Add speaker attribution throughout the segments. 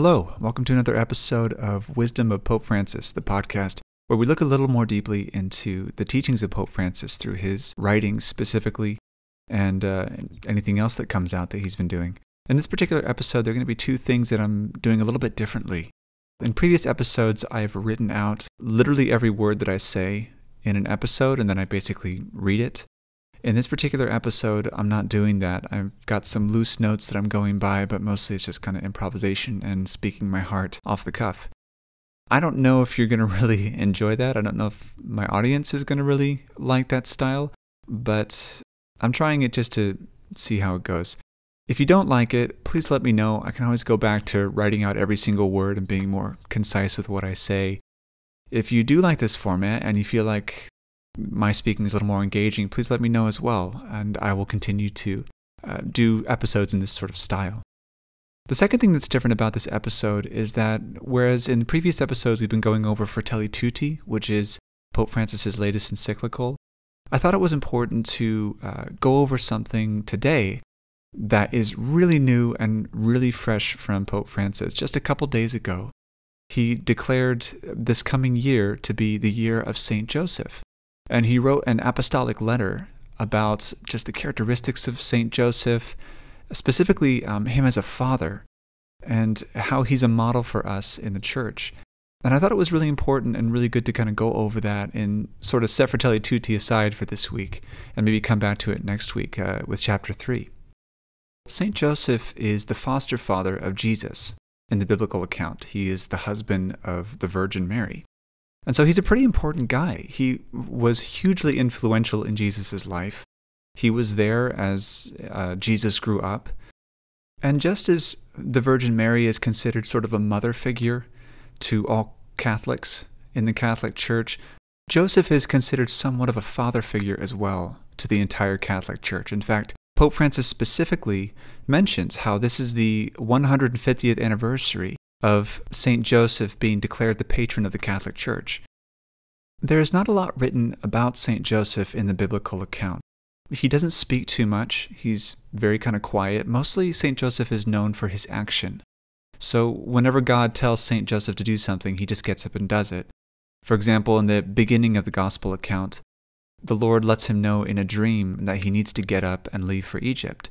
Speaker 1: Hello, welcome to another episode of Wisdom of Pope Francis, the podcast where we look a little more deeply into the teachings of Pope Francis through his writings specifically and uh, anything else that comes out that he's been doing. In this particular episode, there are going to be two things that I'm doing a little bit differently. In previous episodes, I've written out literally every word that I say in an episode, and then I basically read it. In this particular episode, I'm not doing that. I've got some loose notes that I'm going by, but mostly it's just kind of improvisation and speaking my heart off the cuff. I don't know if you're going to really enjoy that. I don't know if my audience is going to really like that style, but I'm trying it just to see how it goes. If you don't like it, please let me know. I can always go back to writing out every single word and being more concise with what I say. If you do like this format and you feel like my speaking is a little more engaging, please let me know as well, and I will continue to uh, do episodes in this sort of style. The second thing that's different about this episode is that whereas in previous episodes we've been going over Fratelli Tutti, which is Pope Francis's latest encyclical, I thought it was important to uh, go over something today that is really new and really fresh from Pope Francis. Just a couple days ago, he declared this coming year to be the year of Saint Joseph. And he wrote an apostolic letter about just the characteristics of St. Joseph, specifically um, him as a father, and how he's a model for us in the church. And I thought it was really important and really good to kind of go over that and sort of set Fratelli Tutti aside for this week and maybe come back to it next week uh, with chapter 3. St. Joseph is the foster father of Jesus in the biblical account. He is the husband of the Virgin Mary. And so he's a pretty important guy. He was hugely influential in Jesus' life. He was there as uh, Jesus grew up. And just as the Virgin Mary is considered sort of a mother figure to all Catholics in the Catholic Church, Joseph is considered somewhat of a father figure as well to the entire Catholic Church. In fact, Pope Francis specifically mentions how this is the 150th anniversary of St. Joseph being declared the patron of the Catholic Church. There is not a lot written about St. Joseph in the biblical account. He doesn't speak too much, he's very kind of quiet. Mostly, St. Joseph is known for his action. So, whenever God tells St. Joseph to do something, he just gets up and does it. For example, in the beginning of the Gospel account, the Lord lets him know in a dream that he needs to get up and leave for Egypt.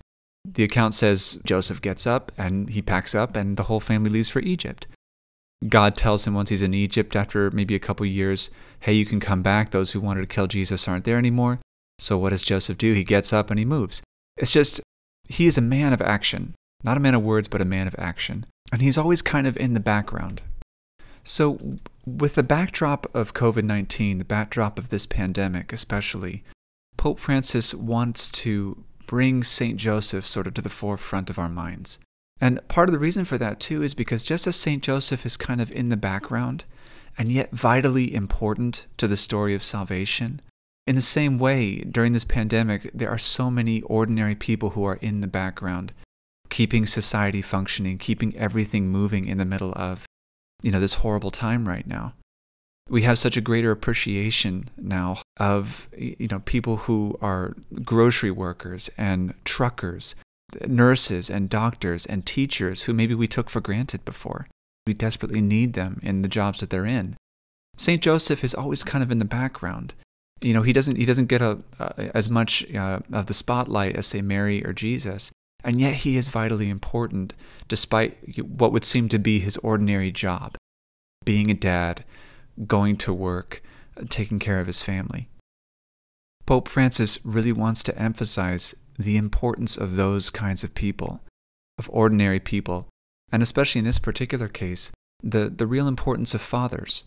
Speaker 1: The account says Joseph gets up and he packs up and the whole family leaves for Egypt. God tells him once he's in Egypt after maybe a couple years, hey, you can come back. Those who wanted to kill Jesus aren't there anymore. So what does Joseph do? He gets up and he moves. It's just, he is a man of action. Not a man of words, but a man of action. And he's always kind of in the background. So, with the backdrop of COVID 19, the backdrop of this pandemic especially, Pope Francis wants to bring St. Joseph sort of to the forefront of our minds. And part of the reason for that, too, is because just as St. Joseph is kind of in the background and yet vitally important to the story of salvation, in the same way, during this pandemic, there are so many ordinary people who are in the background, keeping society functioning, keeping everything moving in the middle of, you know, this horrible time right now we have such a greater appreciation now of you know people who are grocery workers and truckers nurses and doctors and teachers who maybe we took for granted before. We desperately need them in the jobs that they're in. St joseph is always kind of in the background. You know he doesn't he doesn't get a, as much uh, of the spotlight as say mary or jesus and yet he is vitally important despite what would seem to be his ordinary job. Being a dad going to work, taking care of his family. Pope Francis really wants to emphasize the importance of those kinds of people, of ordinary people, and especially in this particular case, the, the real importance of fathers.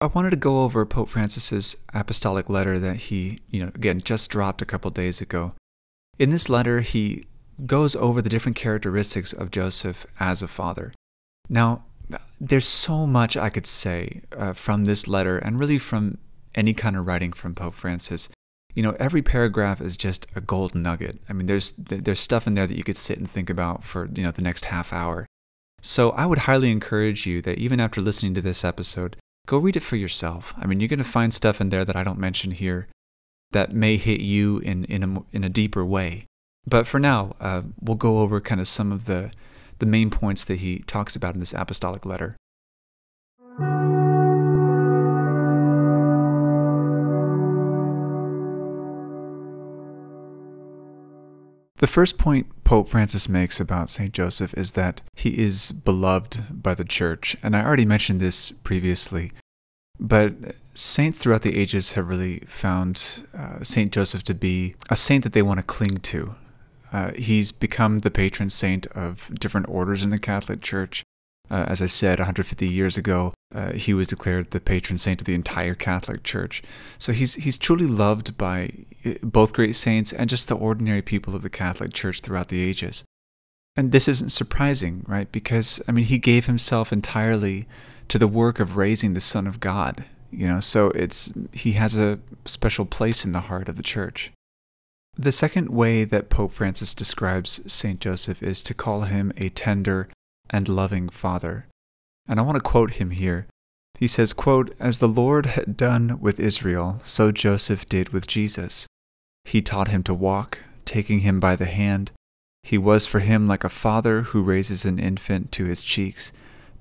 Speaker 1: I wanted to go over Pope Francis's apostolic letter that he, you know, again, just dropped a couple days ago. In this letter, he goes over the different characteristics of Joseph as a father. Now, there's so much I could say uh, from this letter and really from any kind of writing from Pope Francis. You know, every paragraph is just a gold nugget. I mean, there's there's stuff in there that you could sit and think about for, you know, the next half hour. So, I would highly encourage you that even after listening to this episode, go read it for yourself. I mean, you're going to find stuff in there that I don't mention here that may hit you in in a in a deeper way. But for now, uh, we'll go over kind of some of the the main points that he talks about in this apostolic letter. The first point Pope Francis makes about St. Joseph is that he is beloved by the Church. And I already mentioned this previously, but saints throughout the ages have really found uh, St. Joseph to be a saint that they want to cling to. Uh, he's become the patron saint of different orders in the Catholic Church. Uh, as I said, 150 years ago, uh, he was declared the patron saint of the entire Catholic Church. So he's he's truly loved by uh, both great saints and just the ordinary people of the Catholic Church throughout the ages. And this isn't surprising, right? Because I mean, he gave himself entirely to the work of raising the Son of God. You know, so it's he has a special place in the heart of the Church. The second way that Pope Francis describes Saint Joseph is to call him a tender and loving father. And I want to quote him here. He says, quote, As the Lord had done with Israel, so Joseph did with Jesus. He taught him to walk, taking him by the hand. He was for him like a father who raises an infant to his cheeks,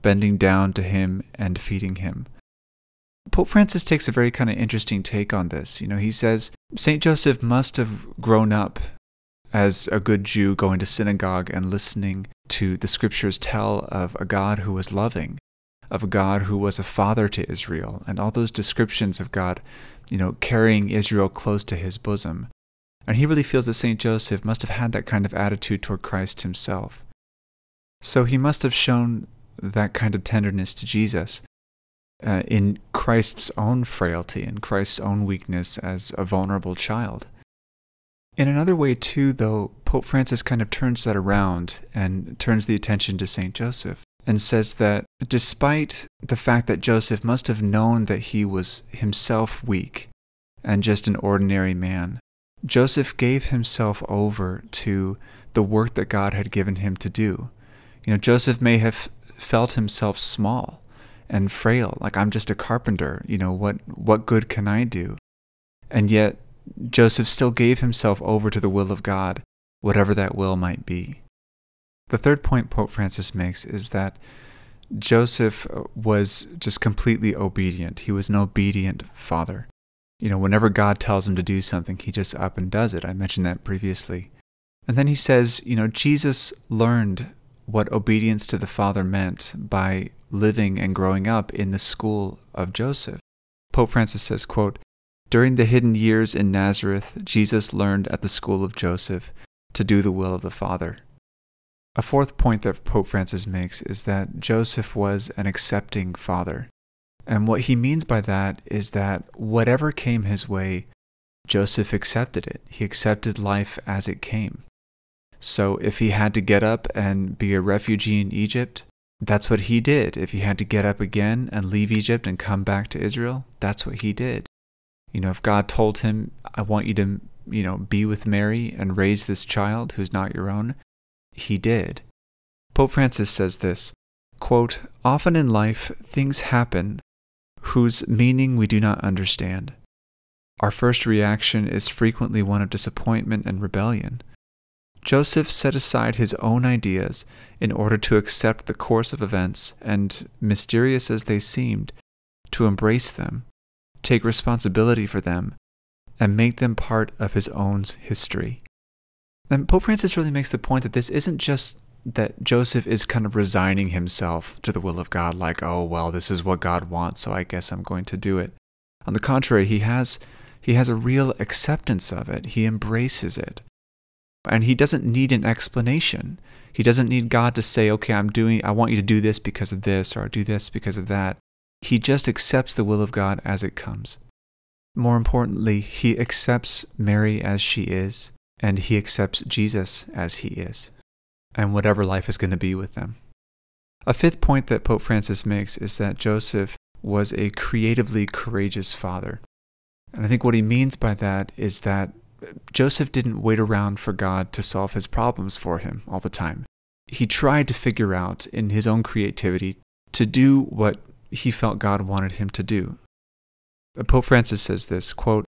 Speaker 1: bending down to him and feeding him. Pope Francis takes a very kind of interesting take on this. You know, he says St. Joseph must have grown up as a good Jew going to synagogue and listening to the scriptures tell of a God who was loving, of a God who was a father to Israel, and all those descriptions of God, you know, carrying Israel close to his bosom. And he really feels that St. Joseph must have had that kind of attitude toward Christ himself. So he must have shown that kind of tenderness to Jesus uh, in Christ's own frailty in Christ's own weakness as a vulnerable child. In another way, too, though, Pope Francis kind of turns that around and turns the attention to St. Joseph and says that despite the fact that Joseph must have known that he was himself weak and just an ordinary man, Joseph gave himself over to the work that God had given him to do. You know, Joseph may have felt himself small and frail, like I'm just a carpenter, you know, what what good can I do? And yet Joseph still gave himself over to the will of God, whatever that will might be. The third point Pope Francis makes is that Joseph uh, was just completely obedient. He was an obedient father. You know, whenever God tells him to do something, he just up and does it. I mentioned that previously. And then he says, you know, Jesus learned what obedience to the Father meant by living and growing up in the school of Joseph. Pope Francis says, quote, during the hidden years in Nazareth, Jesus learned at the school of Joseph to do the will of the Father. A fourth point that Pope Francis makes is that Joseph was an accepting father. And what he means by that is that whatever came his way, Joseph accepted it. He accepted life as it came. So if he had to get up and be a refugee in Egypt, that's what he did. If he had to get up again and leave Egypt and come back to Israel, that's what he did. You know, if God told him, I want you to, you know, be with Mary and raise this child who's not your own, he did. Pope Francis says this quote, Often in life, things happen whose meaning we do not understand. Our first reaction is frequently one of disappointment and rebellion. Joseph set aside his own ideas in order to accept the course of events and, mysterious as they seemed, to embrace them take responsibility for them, and make them part of his own history. And Pope Francis really makes the point that this isn't just that Joseph is kind of resigning himself to the will of God, like, oh, well, this is what God wants, so I guess I'm going to do it. On the contrary, he has, he has a real acceptance of it, he embraces it. And he doesn't need an explanation. He doesn't need God to say, okay, I'm doing, I want you to do this because of this, or do this because of that. He just accepts the will of God as it comes. More importantly, he accepts Mary as she is, and he accepts Jesus as he is, and whatever life is going to be with them. A fifth point that Pope Francis makes is that Joseph was a creatively courageous father. And I think what he means by that is that Joseph didn't wait around for God to solve his problems for him all the time. He tried to figure out in his own creativity to do what he felt God wanted him to do. Pope Francis says this quote,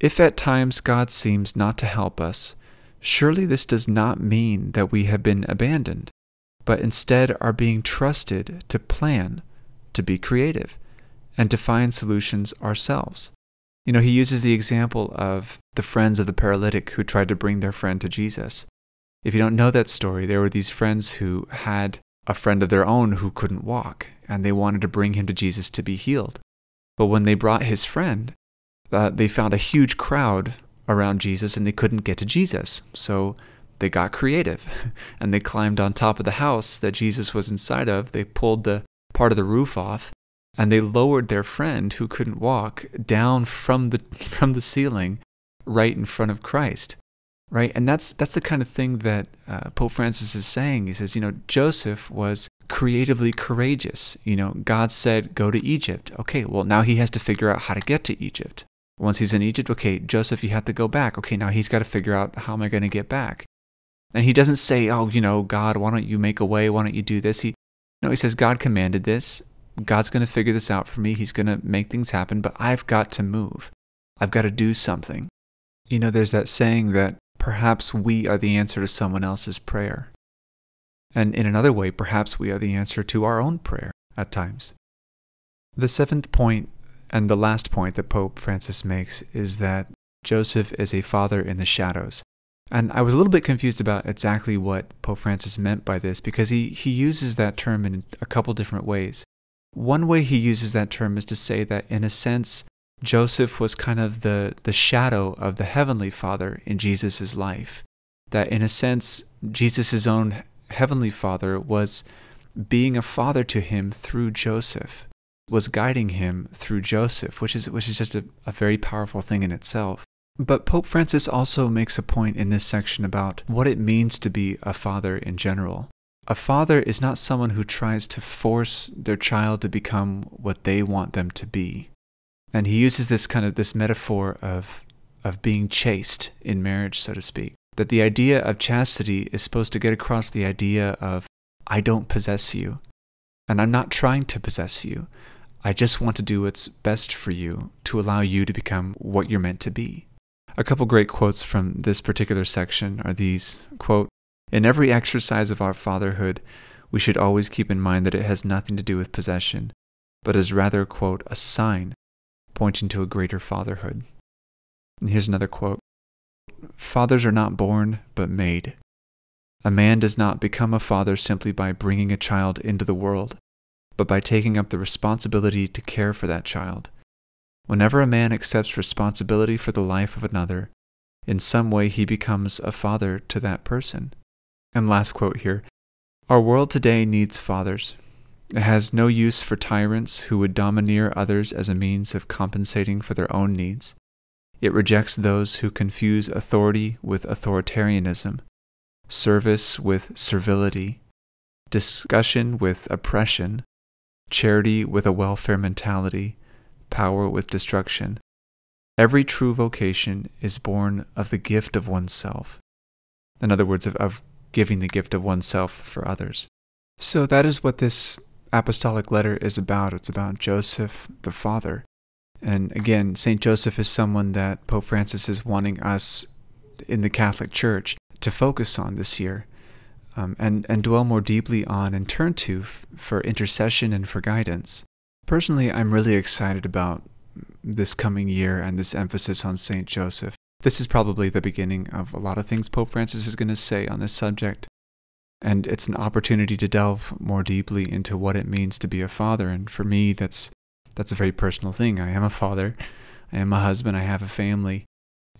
Speaker 1: If at times God seems not to help us, surely this does not mean that we have been abandoned. but instead are being trusted to plan, to be creative, and to find solutions ourselves. You know, he uses the example of the friends of the paralytic who tried to bring their friend to Jesus. If you don't know that story, there were these friends who had a friend of their own who couldn't walk, and they wanted to bring him to Jesus to be healed. But when they brought his friend, uh, they found a huge crowd around Jesus and they couldn't get to Jesus. So they got creative and they climbed on top of the house that Jesus was inside of. They pulled the part of the roof off and they lowered their friend who couldn't walk down from the from the ceiling right in front of Christ. Right? And that's that's the kind of thing that uh, Pope Francis is saying. He says, you know, Joseph was creatively courageous. You know, God said, go to Egypt. Okay, well, now he has to figure out how to get to Egypt. Once he's in Egypt, okay, Joseph, you have to go back. Okay, now he's got to figure out how am I going to get back. And he doesn't say, oh, you know, God, why don't you make a way? Why don't you do this? He, no, he says, God commanded this. God's going to figure this out for me. He's going to make things happen, but I've got to move. I've got to do something. You know, there's that saying that perhaps we are the answer to someone else's prayer. And in another way, perhaps we are the answer to our own prayer at times. The seventh point and the last point that Pope Francis makes is that Joseph is a father in the shadows. And I was a little bit confused about exactly what Pope Francis meant by this because he, he uses that term in a couple different ways. One way he uses that term is to say that, in a sense, Joseph was kind of the, the shadow of the Heavenly Father in Jesus' life. That, in a sense, Jesus' own Heavenly Father was being a father to him through Joseph was guiding him through Joseph, which is, which is just a, a very powerful thing in itself. But Pope Francis also makes a point in this section about what it means to be a father in general. A father is not someone who tries to force their child to become what they want them to be. And he uses this kind of this metaphor of of being chaste in marriage, so to speak. That the idea of chastity is supposed to get across the idea of I don't possess you, and I'm not trying to possess you. I just want to do what's best for you to allow you to become what you're meant to be. A couple great quotes from this particular section are these quote, In every exercise of our fatherhood, we should always keep in mind that it has nothing to do with possession, but is rather, quote, a sign pointing to a greater fatherhood. And here's another quote Fathers are not born, but made. A man does not become a father simply by bringing a child into the world but by taking up the responsibility to care for that child. Whenever a man accepts responsibility for the life of another, in some way he becomes a father to that person. And last quote here Our world today needs fathers. It has no use for tyrants who would domineer others as a means of compensating for their own needs. It rejects those who confuse authority with authoritarianism, service with servility, discussion with oppression, charity with a welfare mentality, power with destruction. Every true vocation is born of the gift of oneself. In other words, of, of giving the gift of oneself for others. So that is what this apostolic letter is about. It's about Joseph the Father. And again, St. Joseph is someone that Pope Francis is wanting us in the Catholic Church to focus on this year um, and, and dwell more deeply on and turn to f- for intercession and for guidance. Personally, I'm really excited about this coming year and this emphasis on St. Joseph. This is probably the beginning of a lot of things Pope Francis is going to say on this subject. And it's an opportunity to delve more deeply into what it means to be a father. And for me, that's, that's a very personal thing. I am a father, I am a husband, I have a family.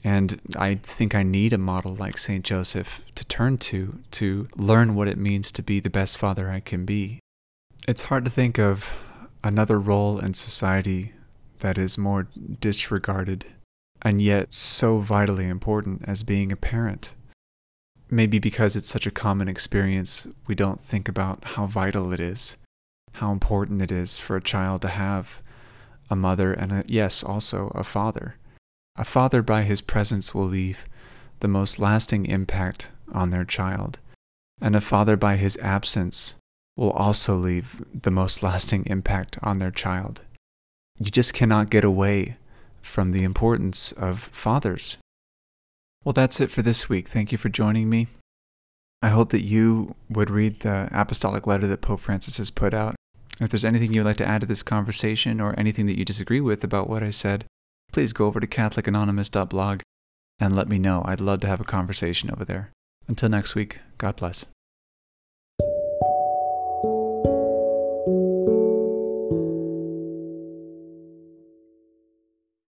Speaker 1: And I think I need a model like St. Joseph to turn to to learn what it means to be the best father I can be. It's hard to think of another role in society that is more disregarded and yet so vitally important as being a parent. Maybe because it's such a common experience, we don't think about how vital it is, how important it is for a child to have a mother and, a, yes, also a father. A father by his presence will leave the most lasting impact on their child, and a father by his absence will also leave the most lasting impact on their child. You just cannot get away from the importance of fathers. Well, that's it for this week. Thank you for joining me. I hope that you would read the apostolic letter that Pope Francis has put out. If there's anything you'd like to add to this conversation or anything that you disagree with about what I said, please go over to CatholicAnonymous.blog and let me know. I'd love to have a conversation over there. Until next week, God bless.